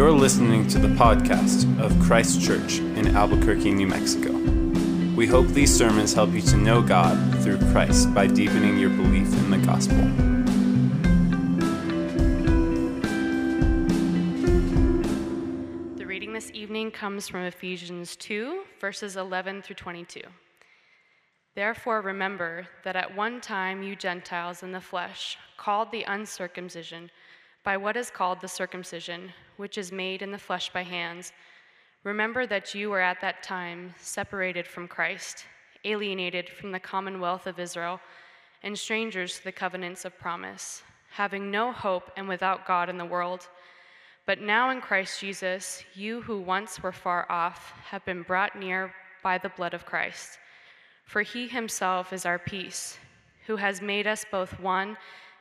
You're listening to the podcast of Christ Church in Albuquerque, New Mexico. We hope these sermons help you to know God through Christ by deepening your belief in the gospel. The reading this evening comes from Ephesians 2, verses 11 through 22. Therefore, remember that at one time you Gentiles in the flesh, called the uncircumcision, by what is called the circumcision, which is made in the flesh by hands, remember that you were at that time separated from Christ, alienated from the commonwealth of Israel, and strangers to the covenants of promise, having no hope and without God in the world. But now in Christ Jesus, you who once were far off have been brought near by the blood of Christ. For he himself is our peace, who has made us both one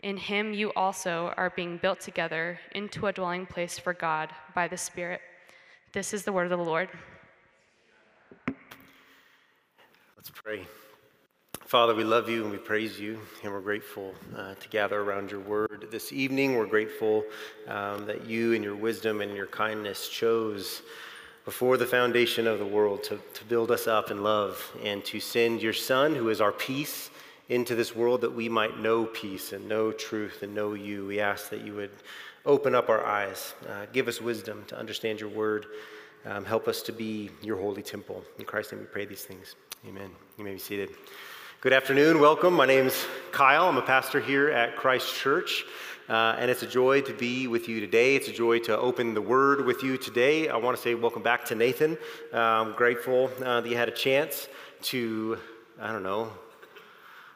In him you also are being built together into a dwelling place for God by the Spirit. This is the word of the Lord. Let's pray. Father, we love you and we praise you, and we're grateful uh, to gather around your word this evening. We're grateful um, that you, in your wisdom and your kindness, chose before the foundation of the world to, to build us up in love and to send your Son, who is our peace into this world that we might know peace and know truth and know you. We ask that you would open up our eyes, uh, give us wisdom to understand your word, um, help us to be your holy temple. In Christ's name we pray these things. Amen. You may be seated. Good afternoon. Welcome. My name is Kyle. I'm a pastor here at Christ Church. Uh, and it's a joy to be with you today. It's a joy to open the word with you today. I want to say welcome back to Nathan. Uh, I'm grateful uh, that you had a chance to, I don't know,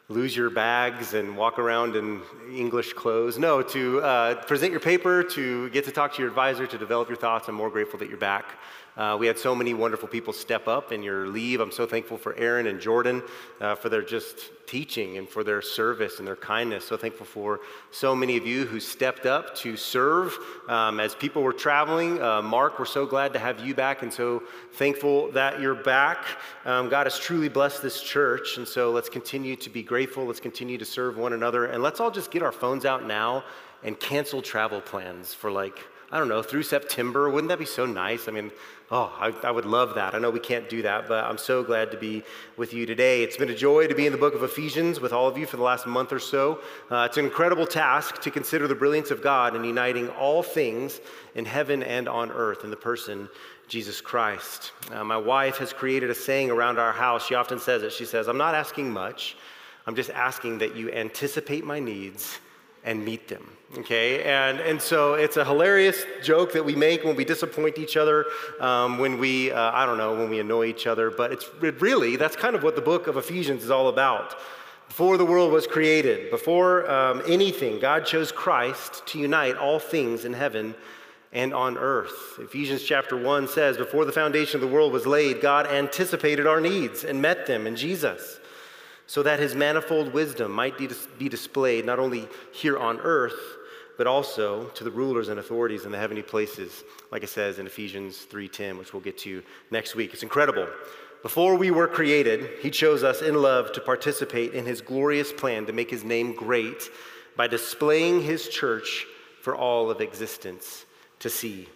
lose your bags and walk around in English clothes. No, to uh, present your paper, to get to talk to your advisor, to develop your thoughts. I'm more grateful that you're back. Uh, we had so many wonderful people step up in your leave. I'm so thankful for Aaron and Jordan uh, for their just teaching and for their service and their kindness. So thankful for so many of you who stepped up to serve um, as people were traveling. Uh, Mark, we're so glad to have you back and so thankful that you're back. Um, God has truly blessed this church. And so let's continue to be grateful. Let's continue to serve one another. And let's all just get our phones out now and cancel travel plans for like I don't know, through September. Wouldn't that be so nice? I mean, oh, I, I, would love that. I know we can't do that, but I'm so glad to be with you today. It's been a joy to be in the book of Ephesians with all of you for the last month or so. Uh, it's an incredible task to consider the brilliance of God in uniting all things in heaven and on earth in the person Jesus Christ. Uh, my wife has created a saying around our house. She often says it. She says, I'm not asking much, I'm just asking that you anticipate my needs and meet them. Okay, and, and so it's a hilarious joke that we make when we disappoint each other, um, when we, uh, I don't know, when we annoy each other, but it's it really, that's kind of what the book of Ephesians is all about. Before the world was created, before um, anything, God chose Christ to unite all things in heaven and on earth. Ephesians chapter 1 says, Before the foundation of the world was laid, God anticipated our needs and met them in Jesus so that his manifold wisdom might be displayed not only here on earth, but also to the rulers and authorities in the heavenly places, like it says in Ephesians 3:10, which we'll get to next week. It's incredible. Before we were created, he chose us in love to participate in his glorious plan to make his name great by displaying his church for all of existence to see.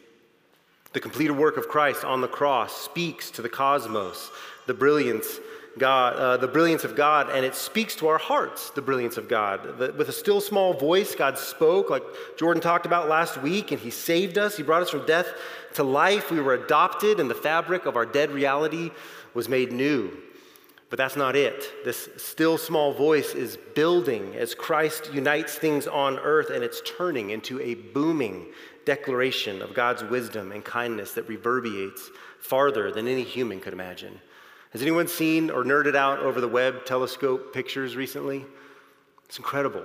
The completed work of Christ on the cross speaks to the cosmos, the brilliance God, uh, the brilliance of God, and it speaks to our hearts, the brilliance of God. The, with a still small voice, God spoke, like Jordan talked about last week, and He saved us. He brought us from death to life. We were adopted, and the fabric of our dead reality was made new. But that's not it. This still small voice is building as Christ unites things on earth, and it's turning into a booming declaration of God's wisdom and kindness that reverberates farther than any human could imagine. Has anyone seen or nerded out over the Webb telescope pictures recently? It's incredible.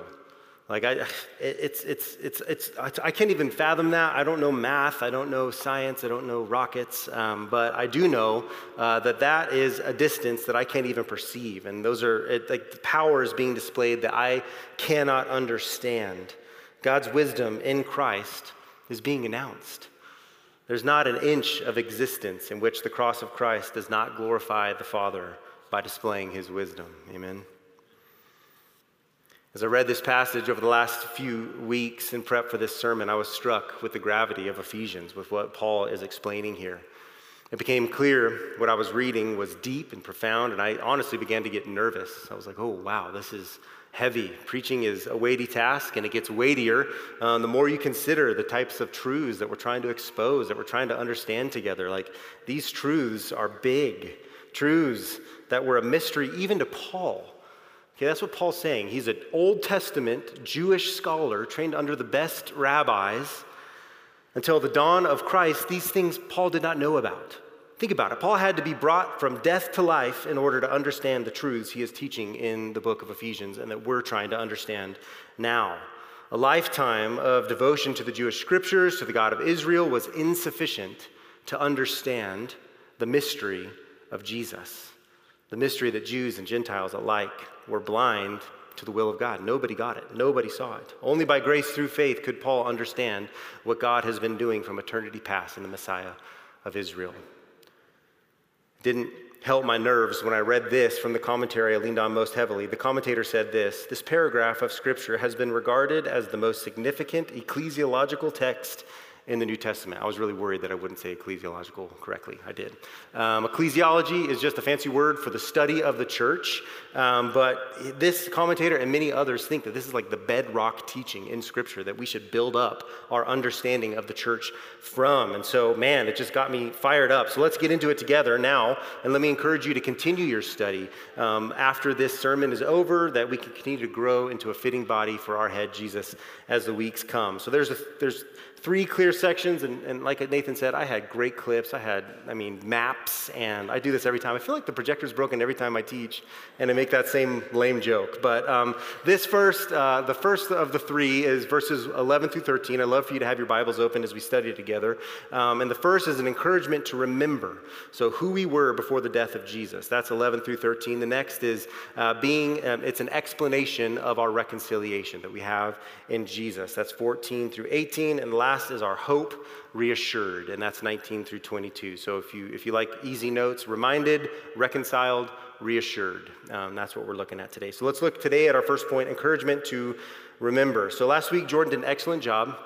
Like I, it's, it's, it's, it's, I can't even fathom that. I don't know math. I don't know science. I don't know rockets. Um, but I do know uh, that that is a distance that I can't even perceive. And those are it, like the powers being displayed that I cannot understand. God's wisdom in Christ is being announced. There's not an inch of existence in which the cross of Christ does not glorify the Father by displaying his wisdom. Amen. As I read this passage over the last few weeks in prep for this sermon, I was struck with the gravity of Ephesians, with what Paul is explaining here. It became clear what I was reading was deep and profound, and I honestly began to get nervous. I was like, oh, wow, this is heavy. Preaching is a weighty task, and it gets weightier um, the more you consider the types of truths that we're trying to expose, that we're trying to understand together. Like, these truths are big, truths that were a mystery even to Paul. Okay, that's what Paul's saying. He's an Old Testament Jewish scholar trained under the best rabbis. Until the dawn of Christ, these things Paul did not know about. Think about it. Paul had to be brought from death to life in order to understand the truths he is teaching in the book of Ephesians and that we're trying to understand now. A lifetime of devotion to the Jewish scriptures, to the God of Israel, was insufficient to understand the mystery of Jesus. The mystery that Jews and Gentiles alike were blind to the will of God. Nobody got it. Nobody saw it. Only by grace through faith could Paul understand what God has been doing from eternity past in the Messiah of Israel. Didn't help my nerves when I read this from the commentary I leaned on most heavily. The commentator said this This paragraph of Scripture has been regarded as the most significant ecclesiological text in the New Testament. I was really worried that I wouldn't say ecclesiological correctly. I did. Um, ecclesiology is just a fancy word for the study of the church, um, but this commentator and many others think that this is like the bedrock teaching in Scripture that we should build up our understanding of the church from. And so, man, it just got me fired up. So let's get into it together now, and let me encourage you to continue your study um, after this sermon is over, that we can continue to grow into a fitting body for our head, Jesus, as the weeks come. So there's a, there's three clear sections, and, and, like Nathan said, I had great clips. I had, I mean, maps, and I do this every time. I feel like the projector's broken every time I teach, and I make that same lame joke. But um, this first, uh, the first of the three is verses 11 through 13. I'd love for you to have your Bibles open as we study together. Um, and the first is an encouragement to remember. So, who we were before the death of Jesus. That's 11 through 13. The next is uh, being, um, it's an explanation of our reconciliation that we have in Jesus. That's 14 through 18. And the last is our hope reassured, and that's 19 through 22. So if you, if you like easy notes, reminded, reconciled, reassured. Um, that's what we're looking at today. So let's look today at our first point encouragement to remember. So last week, Jordan did an excellent job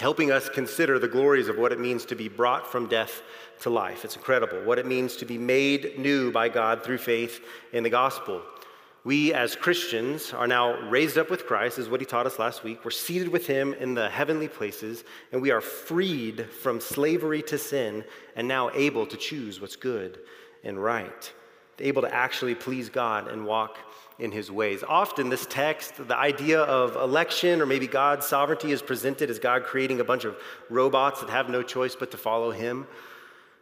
helping us consider the glories of what it means to be brought from death to life. It's incredible what it means to be made new by God through faith in the gospel. We as Christians are now raised up with Christ, is what he taught us last week. We're seated with him in the heavenly places, and we are freed from slavery to sin and now able to choose what's good and right, able to actually please God and walk in his ways. Often, this text, the idea of election or maybe God's sovereignty is presented as God creating a bunch of robots that have no choice but to follow him.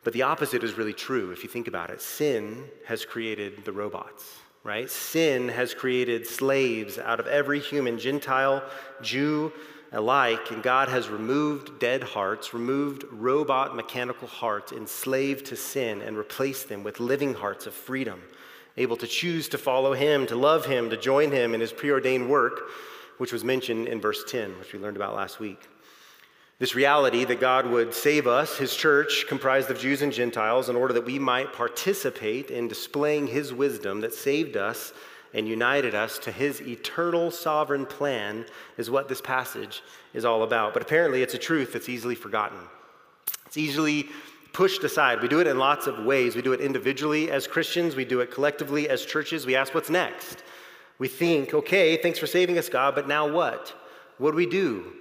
But the opposite is really true if you think about it. Sin has created the robots right? Sin has created slaves out of every human, Gentile, Jew alike, and God has removed dead hearts, removed robot mechanical hearts enslaved to sin, and replaced them with living hearts of freedom, able to choose to follow Him, to love Him, to join Him in His preordained work, which was mentioned in verse 10, which we learned about last week. This reality that God would save us, his church, comprised of Jews and Gentiles, in order that we might participate in displaying his wisdom that saved us and united us to his eternal sovereign plan, is what this passage is all about. But apparently, it's a truth that's easily forgotten. It's easily pushed aside. We do it in lots of ways. We do it individually as Christians, we do it collectively as churches. We ask, what's next? We think, okay, thanks for saving us, God, but now what? What do we do?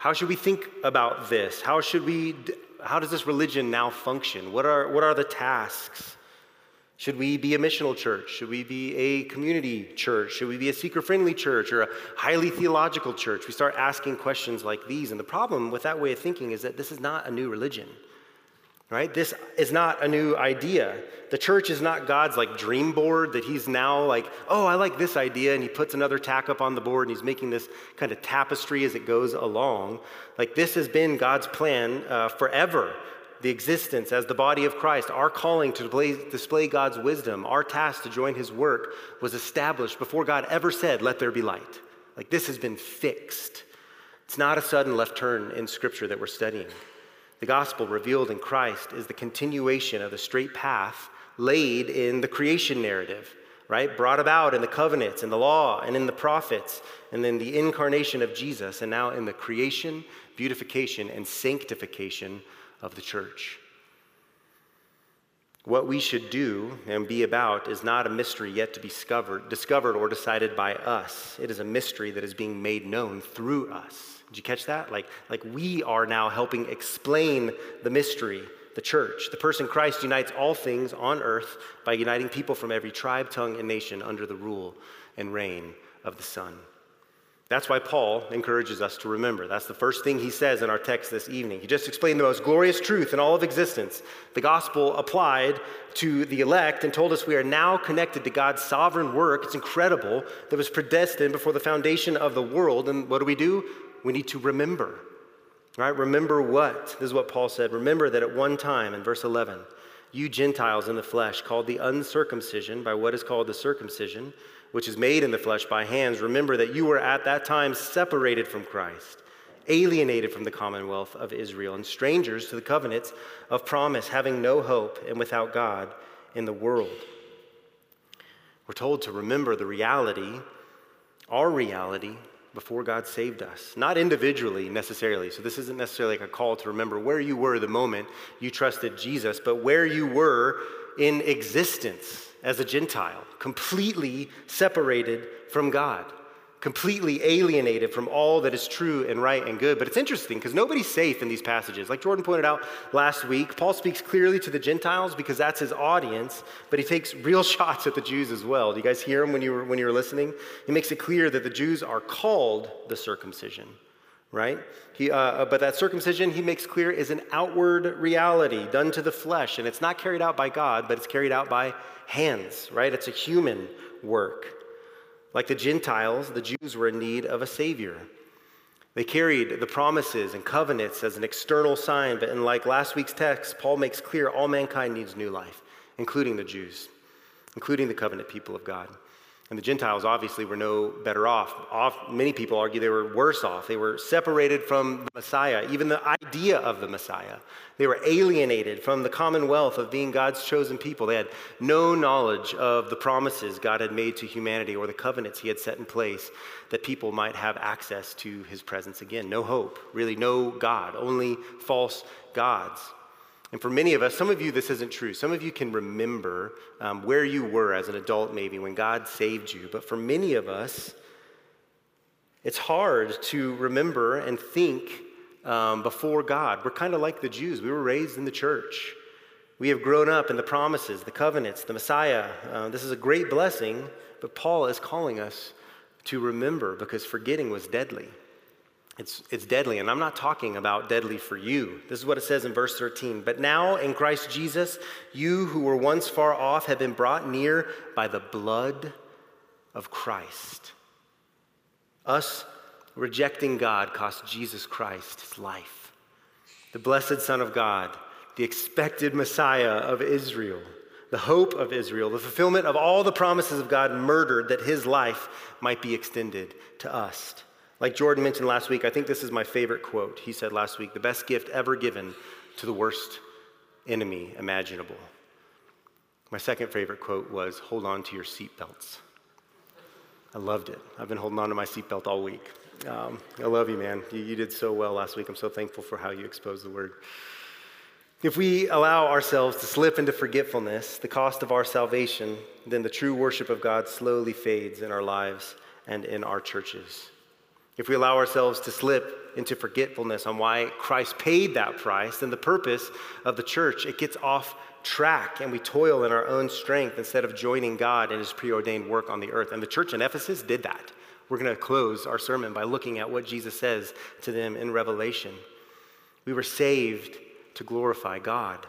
How should we think about this? How should we how does this religion now function? What are what are the tasks? Should we be a missional church? Should we be a community church? Should we be a seeker friendly church or a highly theological church? We start asking questions like these. And the problem with that way of thinking is that this is not a new religion, right? This is not a new idea. The church is not God's like dream board that he's now like, oh, I like this idea. And he puts another tack up on the board and he's making this kind of tapestry as it goes along. Like this has been God's plan uh, forever the existence as the body of Christ, our calling to display, display, God's wisdom, our task to join his work was established before God ever said, Let there be light. Like this has been fixed. It's not a sudden left turn in Scripture that we're studying. The gospel revealed in Christ is the continuation of the straight path laid in the creation narrative, right? Brought about in the covenants, in the law, and in the prophets, and then the incarnation of Jesus, and now in the creation, beautification, and sanctification of the church. What we should do and be about is not a mystery yet to be discovered, discovered or decided by us. It is a mystery that is being made known through us. Did you catch that? Like, like we are now helping explain the mystery, the church. The person Christ unites all things on earth by uniting people from every tribe, tongue, and nation under the rule and reign of the Son. That's why Paul encourages us to remember. That's the first thing he says in our text this evening. He just explained the most glorious truth in all of existence, the gospel applied to the elect, and told us we are now connected to God's sovereign work. It's incredible that was predestined before the foundation of the world. And what do we do? We need to remember. Right? Remember what? This is what Paul said. Remember that at one time, in verse 11, you Gentiles in the flesh, called the uncircumcision by what is called the circumcision, which is made in the flesh by hands, remember that you were at that time separated from Christ, alienated from the commonwealth of Israel, and strangers to the covenants of promise, having no hope and without God in the world. We're told to remember the reality, our reality, before God saved us. Not individually necessarily. So, this isn't necessarily like a call to remember where you were the moment you trusted Jesus, but where you were in existence as a Gentile, completely separated from God, completely alienated from all that is true and right and good. But it's interesting because nobody's safe in these passages. Like Jordan pointed out last week, Paul speaks clearly to the Gentiles because that's his audience, but he takes real shots at the Jews as well. Do you guys hear him when you were, when you were listening? He makes it clear that the Jews are called the circumcision right? He, uh, uh, but that circumcision, he makes clear, is an outward reality done to the flesh. And it's not carried out by God, but it's carried out by hands, right? It's a human work. Like the Gentiles, the Jews were in need of a Savior. They carried the promises and covenants as an external sign, but in like last week's text, Paul makes clear all mankind needs new life, including the Jews, including the covenant people of God. And the Gentiles obviously were no better off. off. Many people argue they were worse off. They were separated from the Messiah, even the idea of the Messiah. They were alienated from the commonwealth of being God's chosen people. They had no knowledge of the promises God had made to humanity or the covenants he had set in place that people might have access to his presence again. No hope, really, no God, only false gods. And for many of us, some of you, this isn't true. Some of you can remember um, where you were as an adult, maybe, when God saved you. But for many of us, it's hard to remember and think um, before God. We're kind of like the Jews. We were raised in the church. We have grown up in the promises, the covenants, the Messiah. Uh, this is a great blessing, but Paul is calling us to remember because forgetting was deadly. It's, it's deadly, and I'm not talking about deadly for you. This is what it says in verse 13. But now in Christ Jesus, you who were once far off have been brought near by the blood of Christ. Us rejecting God cost Jesus Christ his life. The blessed Son of God, the expected Messiah of Israel, the hope of Israel, the fulfillment of all the promises of God, murdered that his life might be extended to us. Like Jordan mentioned last week, I think this is my favorite quote. He said last week, the best gift ever given to the worst enemy imaginable. My second favorite quote was, hold on to your seatbelts. I loved it. I've been holding on to my seatbelt all week. Um, I love you, man. You, you did so well last week. I'm so thankful for how you exposed the word. If we allow ourselves to slip into forgetfulness, the cost of our salvation, then the true worship of God slowly fades in our lives and in our churches. If we allow ourselves to slip into forgetfulness on why Christ paid that price, then the purpose of the church, it gets off track and we toil in our own strength instead of joining God in his preordained work on the earth. And the church in Ephesus did that. We're going to close our sermon by looking at what Jesus says to them in Revelation. We were saved to glorify God.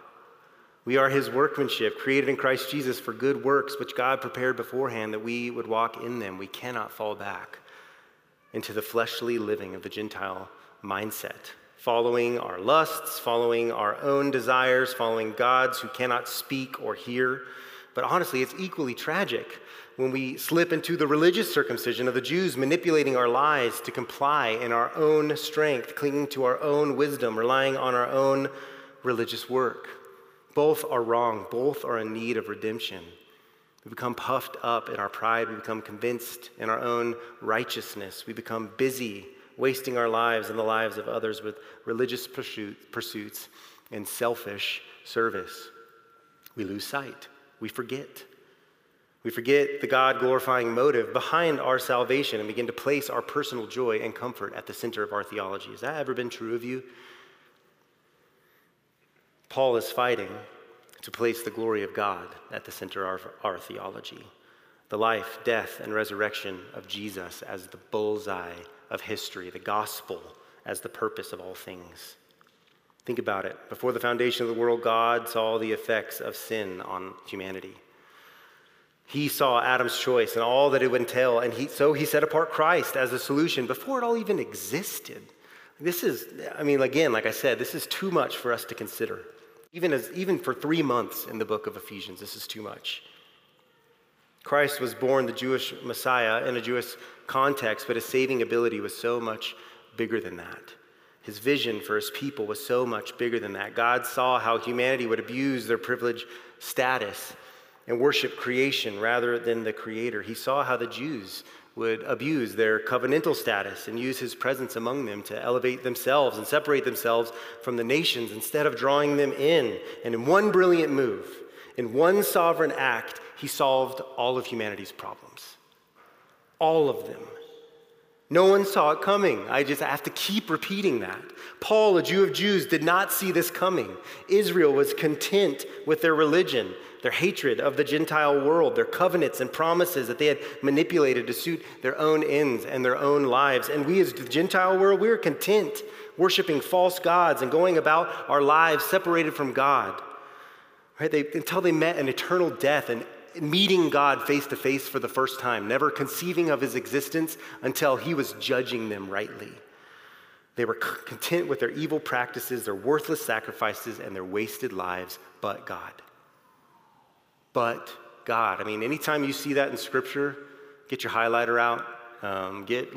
We are his workmanship, created in Christ Jesus for good works, which God prepared beforehand that we would walk in them. We cannot fall back into the fleshly living of the Gentile mindset, following our lusts, following our own desires, following gods who cannot speak or hear. But honestly, it's equally tragic when we slip into the religious circumcision of the Jews, manipulating our lives to comply in our own strength, clinging to our own wisdom, relying on our own religious work. Both are wrong, both are in need of redemption. We become puffed up in our pride, we become convinced in our own righteousness, we become busy, wasting our lives and the lives of others with religious pursuits and selfish service. We lose sight, we forget. We forget the God glorifying motive behind our salvation and begin to place our personal joy and comfort at the center of our theology. Has that ever been true of you? Paul is fighting to place the glory of God at the center of our, theology. The life, death, and resurrection of Jesus as the bullseye of history, the gospel as the purpose of all things. Think about it. Before the foundation of the world, God saw the effects of sin on humanity. He saw Adam's choice and all that it would entail, and he, so he set apart Christ as a solution before it all even existed. This is, I mean, again, like I said, this is too much for us to consider. Even, as, even for three months in the book of Ephesians, this is too much. Christ was born the Jewish Messiah in a Jewish context, but his saving ability was so much bigger than that. His vision for his people was so much bigger than that. God saw how humanity would abuse their privileged status and worship creation rather than the Creator. He saw how the Jews would abuse their covenantal status and use his presence among them to elevate themselves and separate themselves from the nations instead of drawing them in. And in one brilliant move, in one sovereign act, he solved all of humanity's problems. All of them. No one saw it coming. I just have to keep repeating that. Paul, a Jew of Jews, did not see this coming. Israel was content with their religion their hatred of the Gentile world, their covenants and promises that they had manipulated to suit their own ends and their own lives. And we, as the Gentile world, we were content worshiping false gods and going about our lives separated from God. Right? They, until they met an eternal death and meeting God face to face for the first time, never conceiving of his existence until he was judging them rightly. They were content with their evil practices, their worthless sacrifices, and their wasted lives, but God but God. I mean, anytime you see that in Scripture, get your highlighter out, um, get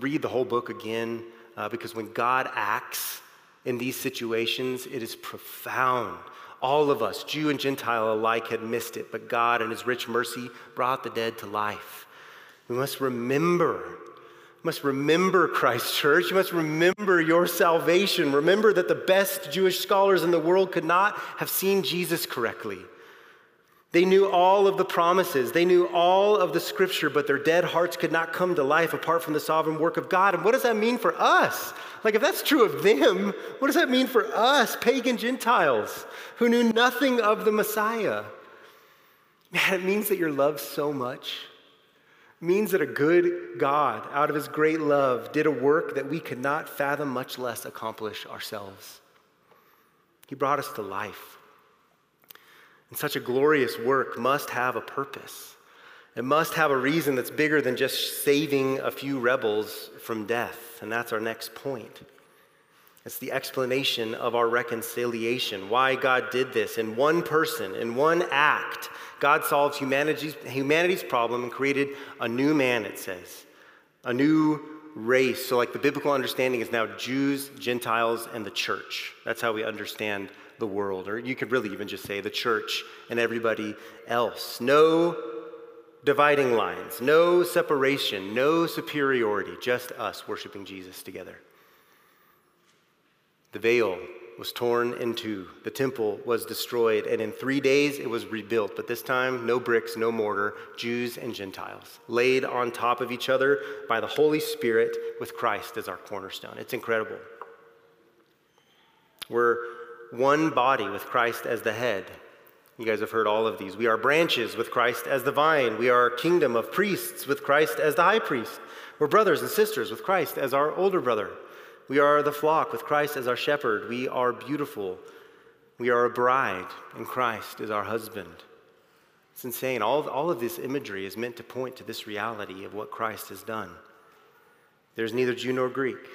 read the whole book again, uh, because when God acts in these situations, it is profound. All of us, Jew and Gentile alike, had missed it, but God, in His rich mercy, brought the dead to life. We must remember must remember Christ Church. You must remember your salvation. Remember that the best Jewish scholars in the world could not have seen Jesus correctly. They knew all of the promises, they knew all of the scripture, but their dead hearts could not come to life apart from the sovereign work of God. And what does that mean for us? Like, if that's true of them, what does that mean for us, pagan Gentiles, who knew nothing of the Messiah? Man, it means that you're loved so much. Means that a good God, out of his great love, did a work that we could not fathom, much less accomplish ourselves. He brought us to life. And such a glorious work must have a purpose. It must have a reason that's bigger than just saving a few rebels from death. And that's our next point. It's the explanation of our reconciliation, why God did this in one person, in one act. God solved humanity's, humanity's problem and created a new man, it says, a new race. So, like the biblical understanding is now Jews, Gentiles, and the church. That's how we understand the world, or you could really even just say the church and everybody else. No dividing lines, no separation, no superiority, just us worshiping Jesus together. The veil was torn in two, the temple was destroyed, and in three days it was rebuilt. But this time, no bricks, no mortar, Jews and Gentiles, laid on top of each other by the Holy Spirit with Christ as our cornerstone. It's incredible. We're one body with Christ as the head. You guys have heard all of these. We are branches with Christ as the vine. We are a kingdom of priests with Christ as the high priest. We're brothers and sisters with Christ as our older brother. We are the flock with Christ as our shepherd. We are beautiful. We are a bride, and Christ is our husband. It's insane. All, all of this imagery is meant to point to this reality of what Christ has done. There's neither Jew nor Greek.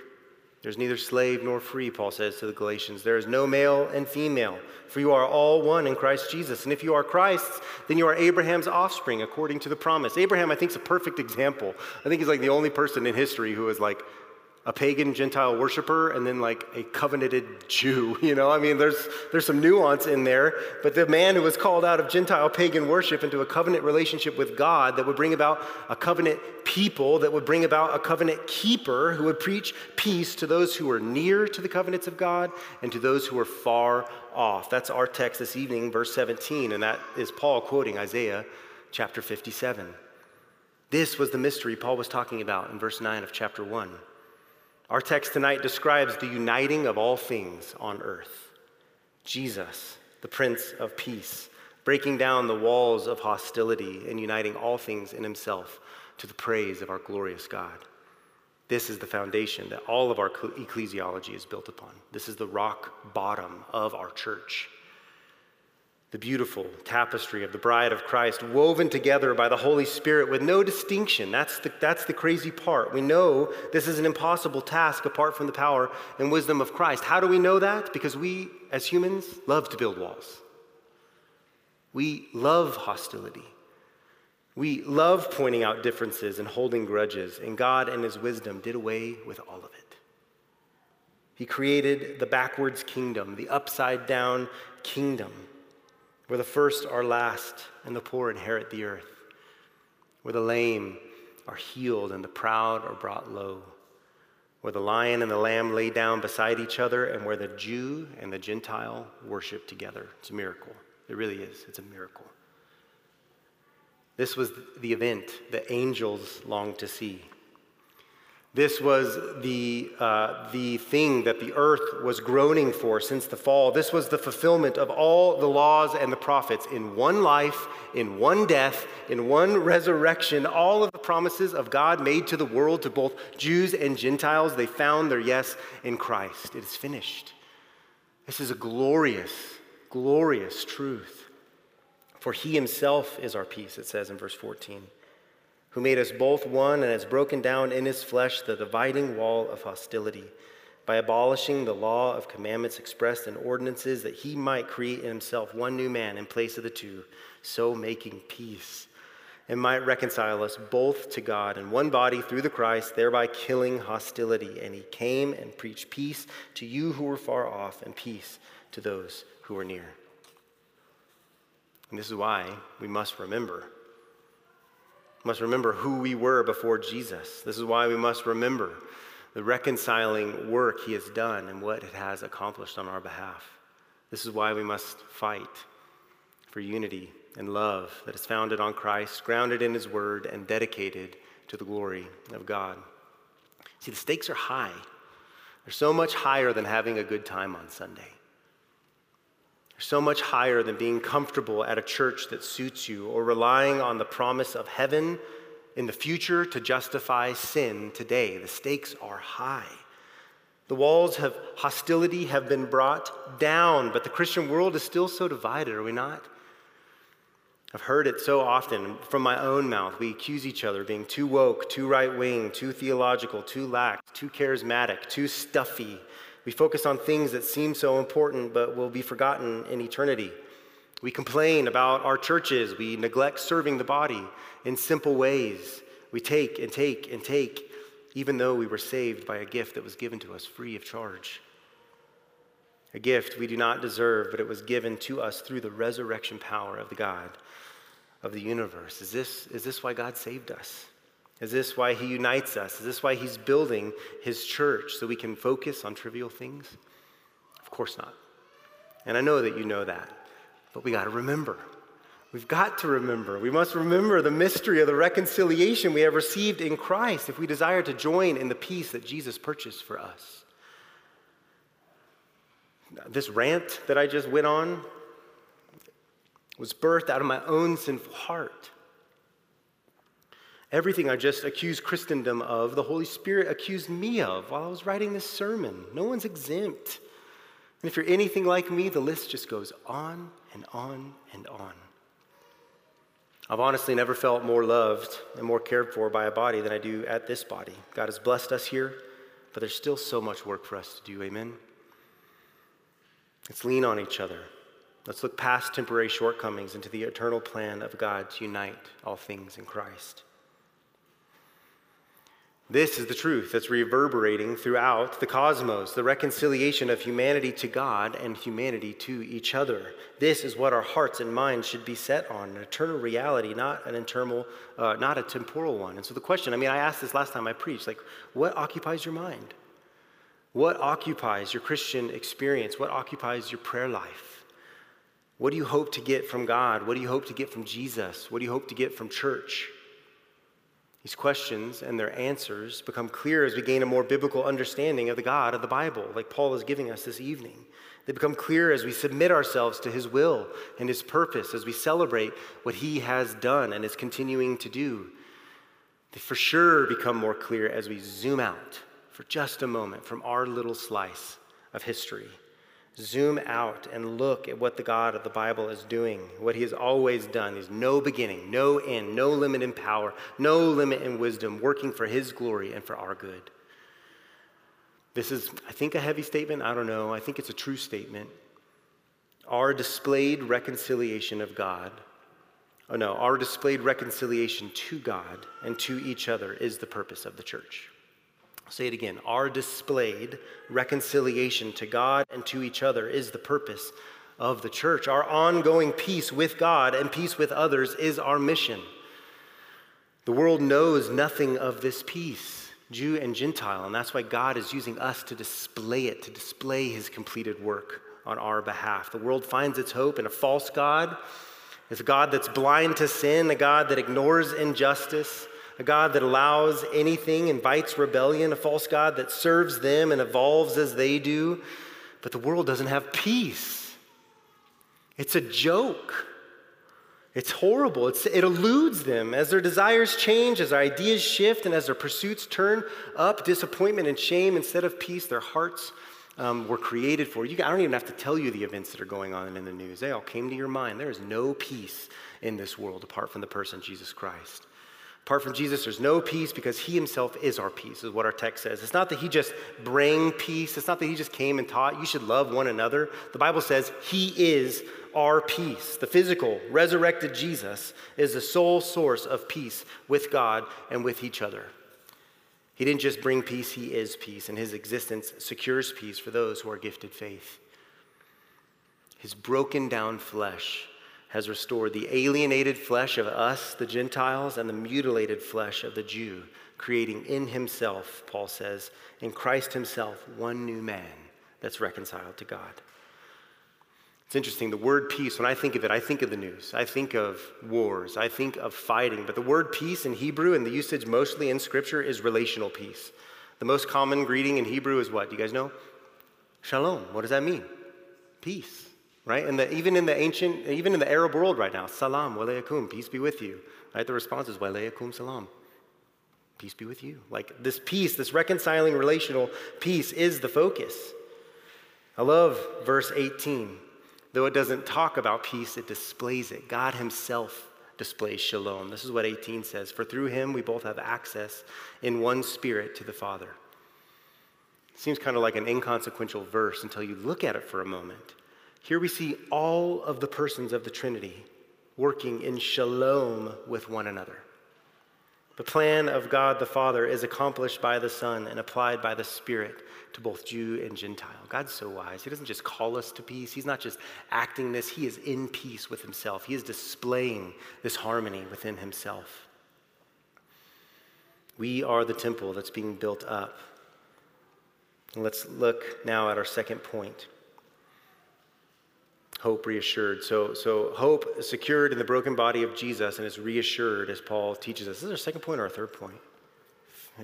There's neither slave nor free, Paul says to the Galatians. There is no male and female, for you are all one in Christ Jesus. And if you are Christ's, then you are Abraham's offspring according to the promise. Abraham, I think, is a perfect example. I think he's like the only person in history who is like a pagan Gentile worshiper and then like a covenanted Jew. You know, I mean, there's, there's some nuance in there, but the man who was called out of Gentile pagan worship into a covenant relationship with God that would bring about a covenant people, that would bring about a covenant keeper who would preach peace to those who are near to the covenants of God and to those who are far off. That's our text this evening, verse 17, and that is Paul quoting Isaiah chapter 57. This was the mystery Paul was talking about in verse 9 of chapter 1. Our text tonight describes the uniting of all things on earth. Jesus, the Prince of Peace, breaking down the walls of hostility and uniting all things in himself to the praise of our glorious God. This is the foundation that all of our ecclesiology is built upon. This is the rock bottom of our church the beautiful tapestry of the bride of Christ, woven together by the Holy Spirit with no distinction. That's the, that's the crazy part. We know this is an impossible task apart from the power and wisdom of Christ. How do we know that? Because we, as humans, love to build walls. We love hostility. We love pointing out differences and holding grudges, and God, in His wisdom, did away with all of it. He created the backwards kingdom, the upside down kingdom where the first are last and the poor inherit the earth, where the lame are healed and the proud are brought low, where the lion and the lamb lay down beside each other, and where the Jew and the Gentile worship together. It's a miracle. It really is. It's a miracle. This was the event that angels longed to see. This was the, uh, the thing that the earth was groaning for since the fall. This was the fulfillment of all the laws and the prophets in one life, in one death, in one resurrection. All of the promises of God made to the world, to both Jews and Gentiles, they found their yes in Christ. It is finished. This is a glorious, glorious truth. For he himself is our peace, it says in verse 14 who made us both one and has broken down in his flesh the dividing wall of hostility by abolishing the law of commandments expressed in ordinances that he might create in himself one new man in place of the two, so making peace, and might reconcile us both to God in one body through the Christ, thereby killing hostility. And he came and preached peace to you who were far off and peace to those who were near. And this is why we must remember must remember who we were before Jesus. This is why we must remember the reconciling work he has done and what it has accomplished on our behalf. This is why we must fight for unity and love that is founded on Christ, grounded in his word, and dedicated to the glory of God. See, the stakes are high. They're so much higher than having a good time on Sunday so much higher than being comfortable at a church that suits you or relying on the promise of heaven in the future to justify sin today. The stakes are high. The walls of hostility have been brought down, but the Christian world is still so divided, are we not? I've heard it so often from my own mouth. We accuse each other of being too woke, too right wing, too theological, too lax, too charismatic, too stuffy, we focus on things that seem so important but will be forgotten in eternity. We complain about our churches. We neglect serving the body in simple ways. We take and take and take, even though we were saved by a gift that was given to us free of charge. A gift we do not deserve, but it was given to us through the resurrection power of the God of the universe. Is this, is this why God saved us? Is this why he unites us? Is this why he's building his church so we can focus on trivial things? Of course not. And I know that you know that, but we got to remember. We've got to remember. We must remember the mystery of the reconciliation we have received in Christ if we desire to join in the peace that Jesus purchased for us. This rant that I just went on, was birthed out of my own sinful heart. Everything I just accused Christendom of, the Holy Spirit accused me of while I was writing this sermon. No one's exempt. And if you're anything like me, the list just goes on and on and on. I've honestly never felt more loved and more cared for by a body than I do at this body. God has blessed us here, but there's still so much work for us to do. Amen? Let's lean on each other. Let's look past temporary shortcomings into the eternal plan of God to unite all things in Christ. This is the truth that's reverberating throughout the cosmos the reconciliation of humanity to God and humanity to each other. This is what our hearts and minds should be set on an eternal reality, not an internal, uh, not a temporal one. And so the question I mean, I asked this last time I preached like, what occupies your mind? What occupies your Christian experience? What occupies your prayer life? What do you hope to get from God? What do you hope to get from Jesus? What do you hope to get from church? These questions and their answers become clear as we gain a more biblical understanding of the God of the Bible, like Paul is giving us this evening. They become clear as we submit ourselves to his will and his purpose, as we celebrate what he has done and is continuing to do. They for sure become more clear as we zoom out for just a moment from our little slice of history zoom out and look at what the God of the Bible is doing, what he has always done. He's no beginning, no end, no limit in power, no limit in wisdom, working for his glory and for our good. This is, I think, a heavy statement. I don't know. I think it's a true statement. Our displayed reconciliation of God, oh no, our displayed reconciliation to God and to each other is the purpose of the church. Say it again. Our displayed reconciliation to God and to each other is the purpose of the church. Our ongoing peace with God and peace with others is our mission. The world knows nothing of this peace, Jew and Gentile, and that's why God is using us to display it, to display his completed work on our behalf. The world finds its hope in a false God. It's a God that's blind to sin, a God that ignores injustice, a God that allows anything, invites rebellion, a false God that serves them and evolves as they do. But the world doesn't have peace. It's a joke. It's horrible. It's, it eludes them as their desires change, as their ideas shift, and as their pursuits turn up disappointment and shame instead of peace. Their hearts um, were created for. You, I don't even have to tell you the events that are going on in the news. They all came to your mind. There is no peace in this world apart from the person Jesus Christ. Apart from Jesus, there's no peace because he himself is our peace, is what our text says. It's not that he just bring peace. It's not that he just came and taught you should love one another. The Bible says he is our peace. The physical, resurrected Jesus is the sole source of peace with God and with each other. He didn't just bring peace, he is peace, and his existence secures peace for those who are gifted faith. His broken down flesh has restored the alienated flesh of us, the Gentiles, and the mutilated flesh of the Jew, creating in himself, Paul says, in Christ himself, one new man that's reconciled to God. It's interesting, the word peace, when I think of it, I think of the news. I think of wars. I think of fighting. But the word peace in Hebrew and the usage mostly in Scripture is relational peace. The most common greeting in Hebrew is what? Do you guys know? Shalom. What does that mean? Peace right? And even in the ancient, even in the Arab world right now, salam, walaykum, peace be with you, right? The response is walaykum salam, peace be with you. Like this peace, this reconciling relational peace is the focus. I love verse 18. Though it doesn't talk about peace, it displays it. God Himself displays shalom. This is what 18 says For through Him we both have access in one spirit to the Father. It seems kind of like an inconsequential verse until you look at it for a moment. Here we see all of the persons of the Trinity working in shalom with one another. The plan of God the Father is accomplished by the Son and applied by the Spirit to both Jew and Gentile. God's so wise. He doesn't just call us to peace, He's not just acting this, He is in peace with Himself. He is displaying this harmony within Himself. We are the temple that's being built up. let's look now at our second point hope reassured. So, so hope secured in the broken body of Jesus and is reassured as Paul teaches us. This is our second point or our third point?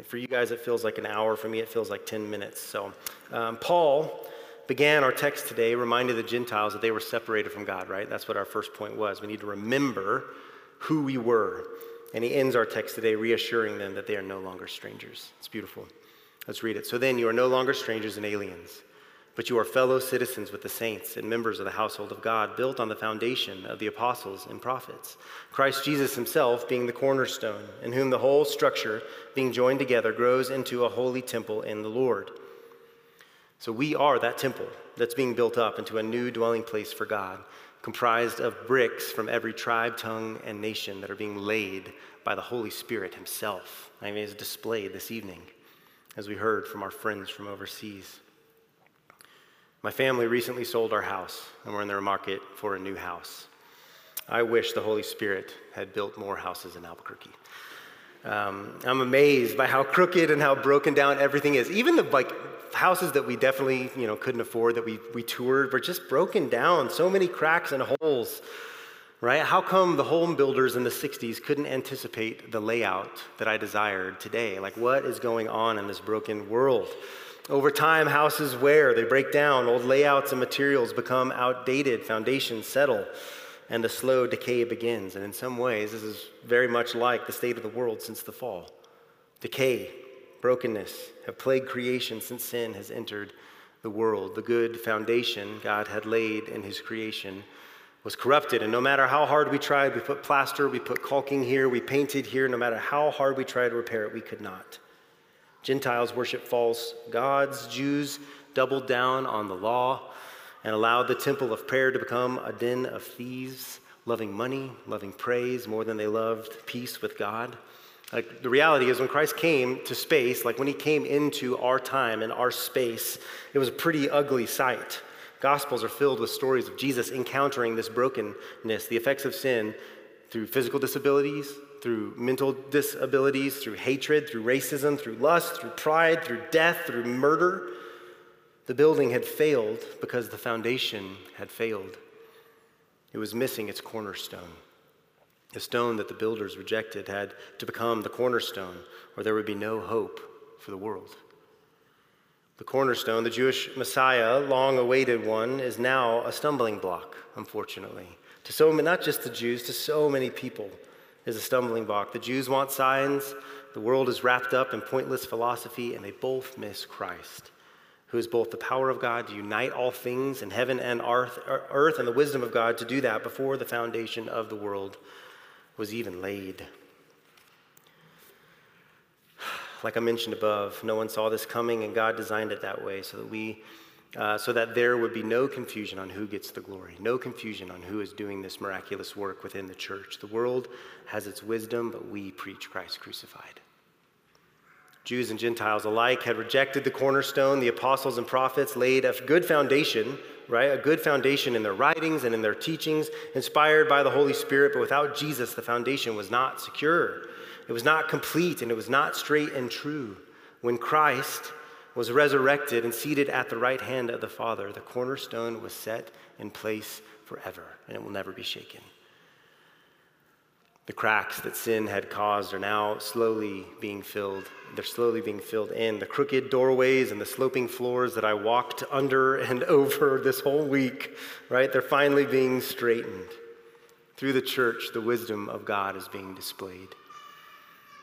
For you guys, it feels like an hour. For me, it feels like 10 minutes. So, um, Paul began our text today reminding the Gentiles that they were separated from God, right? That's what our first point was. We need to remember who we were. And he ends our text today reassuring them that they are no longer strangers. It's beautiful. Let's read it. So then, you are no longer strangers and aliens, but you are fellow citizens with the saints and members of the household of God, built on the foundation of the apostles and prophets. Christ Jesus himself being the cornerstone, in whom the whole structure, being joined together, grows into a holy temple in the Lord. So we are that temple that's being built up into a new dwelling place for God comprised of bricks from every tribe, tongue, and nation that are being laid by the Holy Spirit Himself. I mean, it's displayed this evening, as we heard from our friends from overseas. My family recently sold our house, and we're in the market for a new house. I wish the Holy Spirit had built more houses in Albuquerque. Um, I'm amazed by how crooked and how broken down everything is. Even the like houses that we definitely you know couldn't afford that we, we toured were just broken down. So many cracks and holes. Right? How come the home builders in the 60s couldn't anticipate the layout that I desired today? Like, what is going on in this broken world? Over time, houses wear, they break down, old layouts and materials become outdated, foundations settle and the slow decay begins. And in some ways, this is very much like the state of the world since the fall. Decay, brokenness have plagued creation since sin has entered the world. The good foundation God had laid in his creation was corrupted. And no matter how hard we tried, we put plaster, we put caulking here, we painted here, no matter how hard we tried to repair it, we could not. Gentiles worship false gods, Jews doubled down on the law and allowed the temple of prayer to become a den of thieves, loving money, loving praise more than they loved peace with God. Like the reality is, when Christ came to space, like when he came into our time and our space, it was a pretty ugly sight. Gospels are filled with stories of Jesus encountering this brokenness, the effects of sin through physical disabilities, through mental disabilities, through hatred, through racism, through lust, through pride, through death, through murder. The building had failed because the foundation had failed. It was missing its cornerstone. The stone that the builders rejected had to become the cornerstone, or there would be no hope for the world. The cornerstone, the Jewish Messiah, long awaited one, is now a stumbling block, unfortunately. To so not just the Jews, to so many people is a stumbling block. The Jews want signs, the world is wrapped up in pointless philosophy, and they both miss Christ who is both the power of God to unite all things in heaven and earth, earth and the wisdom of God to do that before the foundation of the world was even laid. Like I mentioned above, no one saw this coming, and God designed it that way so that we, uh, so that there would be no confusion on who gets the glory, no confusion on who is doing this miraculous work within the church. The world has its wisdom, but we preach Christ crucified. Jews and Gentiles alike had rejected the cornerstone. The apostles and prophets laid a good foundation, right? A good foundation in their writings and in their teachings, inspired by the Holy Spirit. But without Jesus, the foundation was not secure. It was not complete and it was not straight and true. When Christ was resurrected and seated at the right hand of the Father, the cornerstone was set in place forever and it will never be shaken. The cracks that sin had caused are now slowly being filled. They're slowly being filled in. The crooked doorways and the sloping floors that I walked under and over this whole week, right? They're finally being straightened. Through the church, the wisdom of God is being displayed.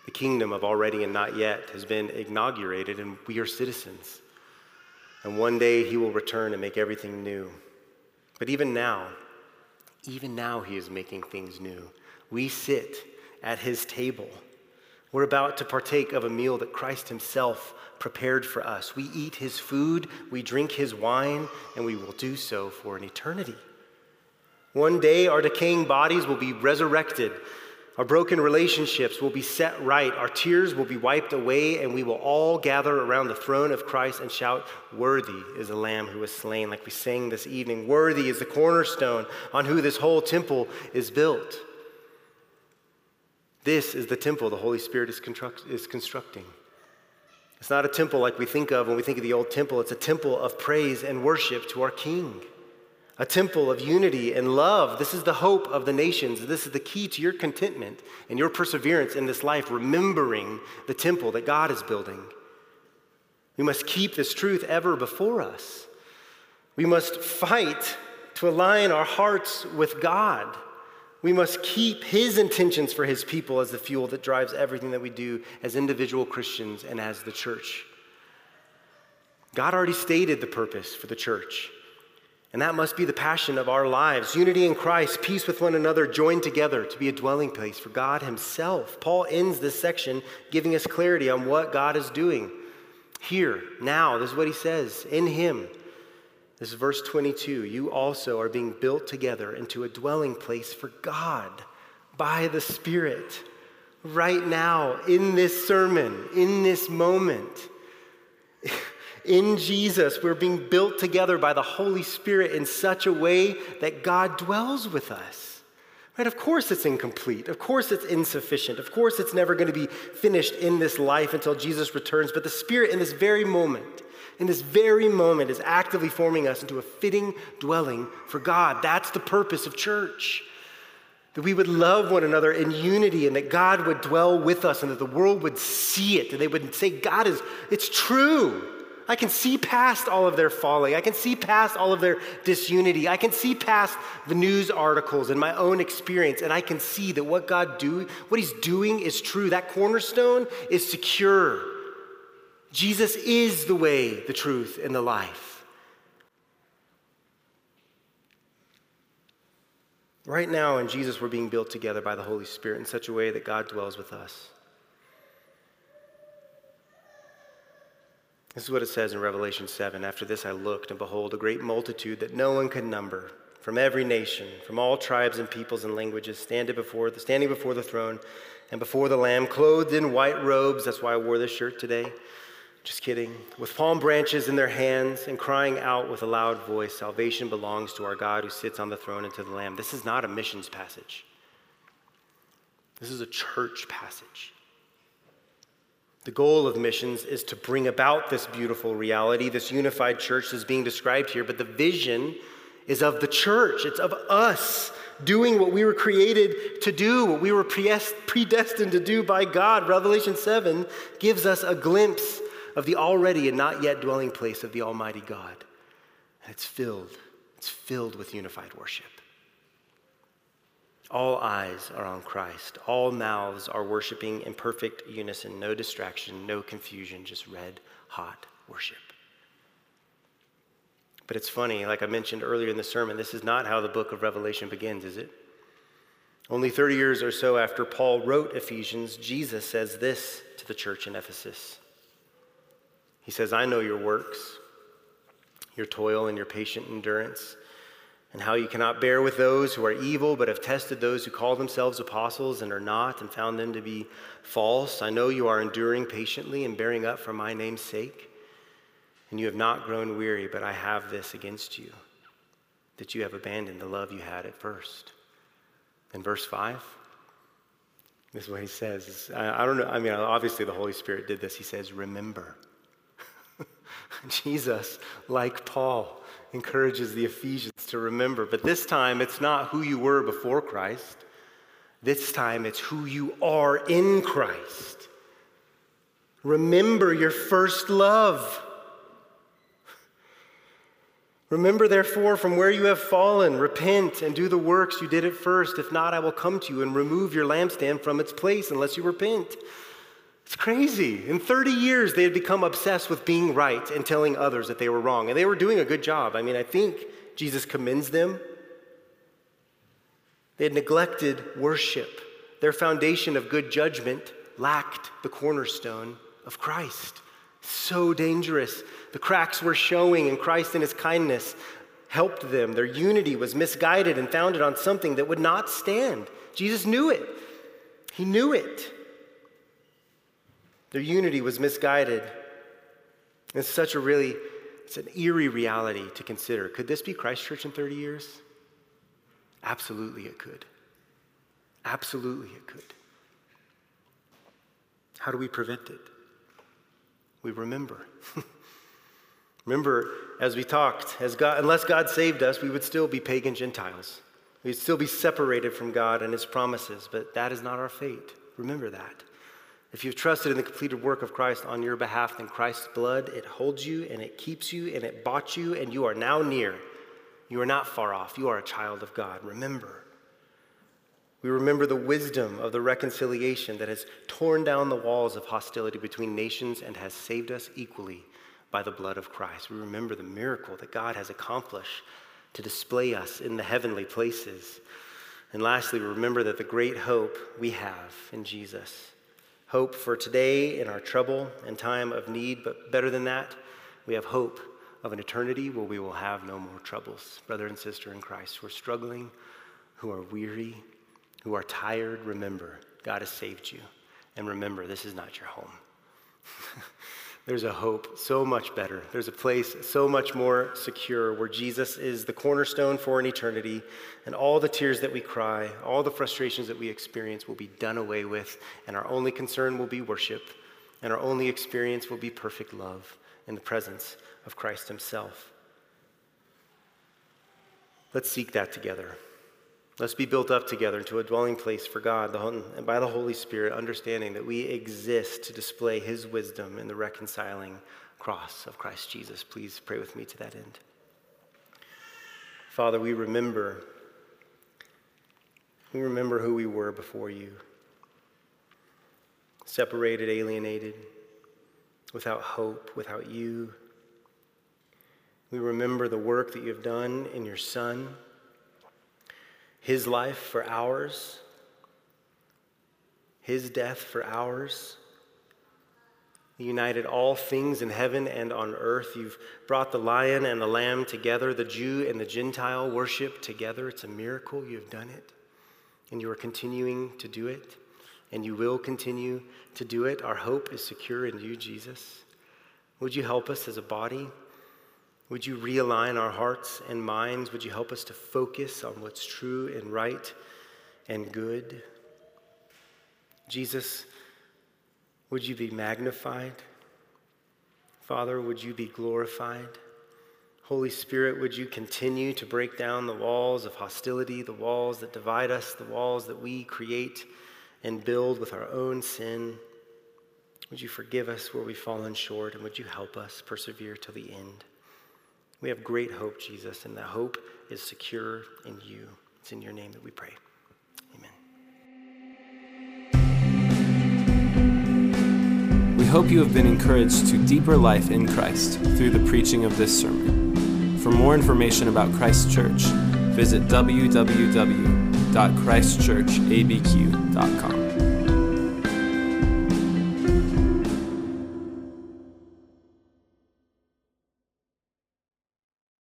The kingdom of already and not yet has been inaugurated, and we are citizens. And one day he will return and make everything new. But even now, even now, he is making things new we sit at his table. We're about to partake of a meal that Christ himself prepared for us. We eat his food, we drink his wine, and we will do so for an eternity. One day, our decaying bodies will be resurrected. Our broken relationships will be set right. Our tears will be wiped away, and we will all gather around the throne of Christ and shout, Worthy is the Lamb who was slain, like we sang this evening. Worthy is the cornerstone on who this whole temple is built. This is the temple the Holy Spirit is, construct, is constructing. It's not a temple like we think of when we think of the old temple, it's a temple of praise and worship to our King. A temple of unity and love. This is the hope of the nations. This is the key to your contentment and your perseverance in this life, remembering the temple that God is building. We must keep this truth ever before us. We must fight to align our hearts with God. We must keep His intentions for His people as the fuel that drives everything that we do as individual Christians and as the church. God already stated the purpose for the church. And that must be the passion of our lives unity in Christ, peace with one another, joined together to be a dwelling place for God Himself. Paul ends this section giving us clarity on what God is doing here, now. This is what he says in Him. This is verse 22. You also are being built together into a dwelling place for God by the Spirit. Right now, in this sermon, in this moment. In Jesus, we're being built together by the Holy Spirit in such a way that God dwells with us. Right? Of course, it's incomplete. Of course, it's insufficient. Of course, it's never going to be finished in this life until Jesus returns. But the Spirit, in this very moment, in this very moment, is actively forming us into a fitting dwelling for God. That's the purpose of church. That we would love one another in unity and that God would dwell with us and that the world would see it and they would say, God is, it's true. I can see past all of their folly. I can see past all of their disunity. I can see past the news articles and my own experience, and I can see that what God do, what He's doing is true. That cornerstone is secure. Jesus is the way, the truth, and the life. Right now, in Jesus, we're being built together by the Holy Spirit in such a way that God dwells with us. This is what it says in Revelation 7. After this I looked, and behold, a great multitude that no one could number, from every nation, from all tribes and peoples and languages, standing before the, standing before the throne and before the Lamb, clothed in white robes. That's why I wore this shirt today. Just kidding. With palm branches in their hands and crying out with a loud voice Salvation belongs to our God who sits on the throne and to the Lamb. This is not a missions passage, this is a church passage. The goal of missions is to bring about this beautiful reality, this unified church that's being described here, but the vision is of the church. It's of us doing what we were created to do, what we were predestined to do by God. Revelation 7 gives us a glimpse of the already and not yet dwelling place of the Almighty God. And it's filled, it's filled with unified worship. All eyes are on Christ. All mouths are worshiping in perfect unison. No distraction, no confusion, just red hot worship. But it's funny, like I mentioned earlier in the sermon, this is not how the book of Revelation begins, is it? Only 30 years or so after Paul wrote Ephesians, Jesus says this to the church in Ephesus. He says, I know your works, your toil, and your patient endurance and how you cannot bear with those who are evil, but have tested those who call themselves apostles and are not, and found them to be false. I know you are enduring patiently and bearing up for my name's sake, and you have not grown weary, but I have this against you, that you have abandoned the love you had at first. In verse 5, this is what he says. I, don't know, I mean, obviously the Holy Spirit did this. He says, Remember. Jesus, like Paul, encourages the Ephesians to remember. But this time, it's not who you were before Christ. This time, it's who you are in Christ. Remember your first love. Remember, therefore, from where you have fallen, repent and do the works you did at first. If not, I will come to you and remove your lampstand from its place unless you repent. It's crazy. In 30 years, they had become obsessed with being right and telling others that they were wrong. And they were doing a good job. I mean, I think Jesus commends them. They had neglected worship. Their foundation of good judgment lacked the cornerstone of Christ. So dangerous. The cracks were showing, and Christ in his kindness helped them. Their unity was misguided and founded on something that would not stand. Jesus knew it. He knew it. Their unity was misguided. It's such a really, it's an eerie reality to consider. Could this be Christ Church in 30 years? Absolutely, it could. Absolutely, it could. How do we prevent it? We remember. remember, as we talked, as God, unless God saved us, we would still be pagan Gentiles. We'd still be separated from God and His promises, but that is not our fate. Remember that. If you've trusted in the completed work of Christ on your behalf, then Christ's blood, it holds you and it keeps you and it bought you, and you are now near. You are not far off. You are a child of God. Remember. We remember the wisdom of the reconciliation that has torn down the walls of hostility between nations and has saved us equally by the blood of Christ. We remember the miracle that God has accomplished to display us in the heavenly places. And lastly, we remember that the great hope we have in Jesus. Hope for today in our trouble and time of need, but better than that, we have hope of an eternity where we will have no more troubles. Brother and sister in Christ who are struggling, who are weary, who are tired, remember, God has saved you. And remember, this is not your home. There's a hope so much better. There's a place so much more secure where Jesus is the cornerstone for an eternity, and all the tears that we cry, all the frustrations that we experience will be done away with, and our only concern will be worship, and our only experience will be perfect love in the presence of Christ Himself. Let's seek that together. Let's be built up together into a dwelling place for God and by the Holy Spirit, understanding that we exist to display His wisdom in the reconciling cross of Christ Jesus. Please pray with me to that end. Father, we remember. We remember who we were before you separated, alienated, without hope, without you. We remember the work that you have done in your Son his life for ours, his death for ours. You united all things in heaven and on earth. You've brought the lion and the lamb together, the Jew and the Gentile worship together. It's a miracle. You have done it. And you are continuing to do it. And you will continue to do it. Our hope is secure in you, Jesus. Would you help us as a body? Would you realign our hearts and minds? Would you help us to focus on what's true and right and good? Jesus, would you be magnified? Father, would you be glorified? Holy Spirit, would you continue to break down the walls of hostility, the walls that divide us, the walls that we create and build with our own sin? Would you forgive us where we've fallen short, and would you help us persevere till the end? We have great hope, Jesus, and that hope is secure in you. It's in your name that we pray. Amen. We hope you have been encouraged to deeper life in Christ through the preaching of this sermon. For more information about Christ Church, visit www.christchurchabq.com.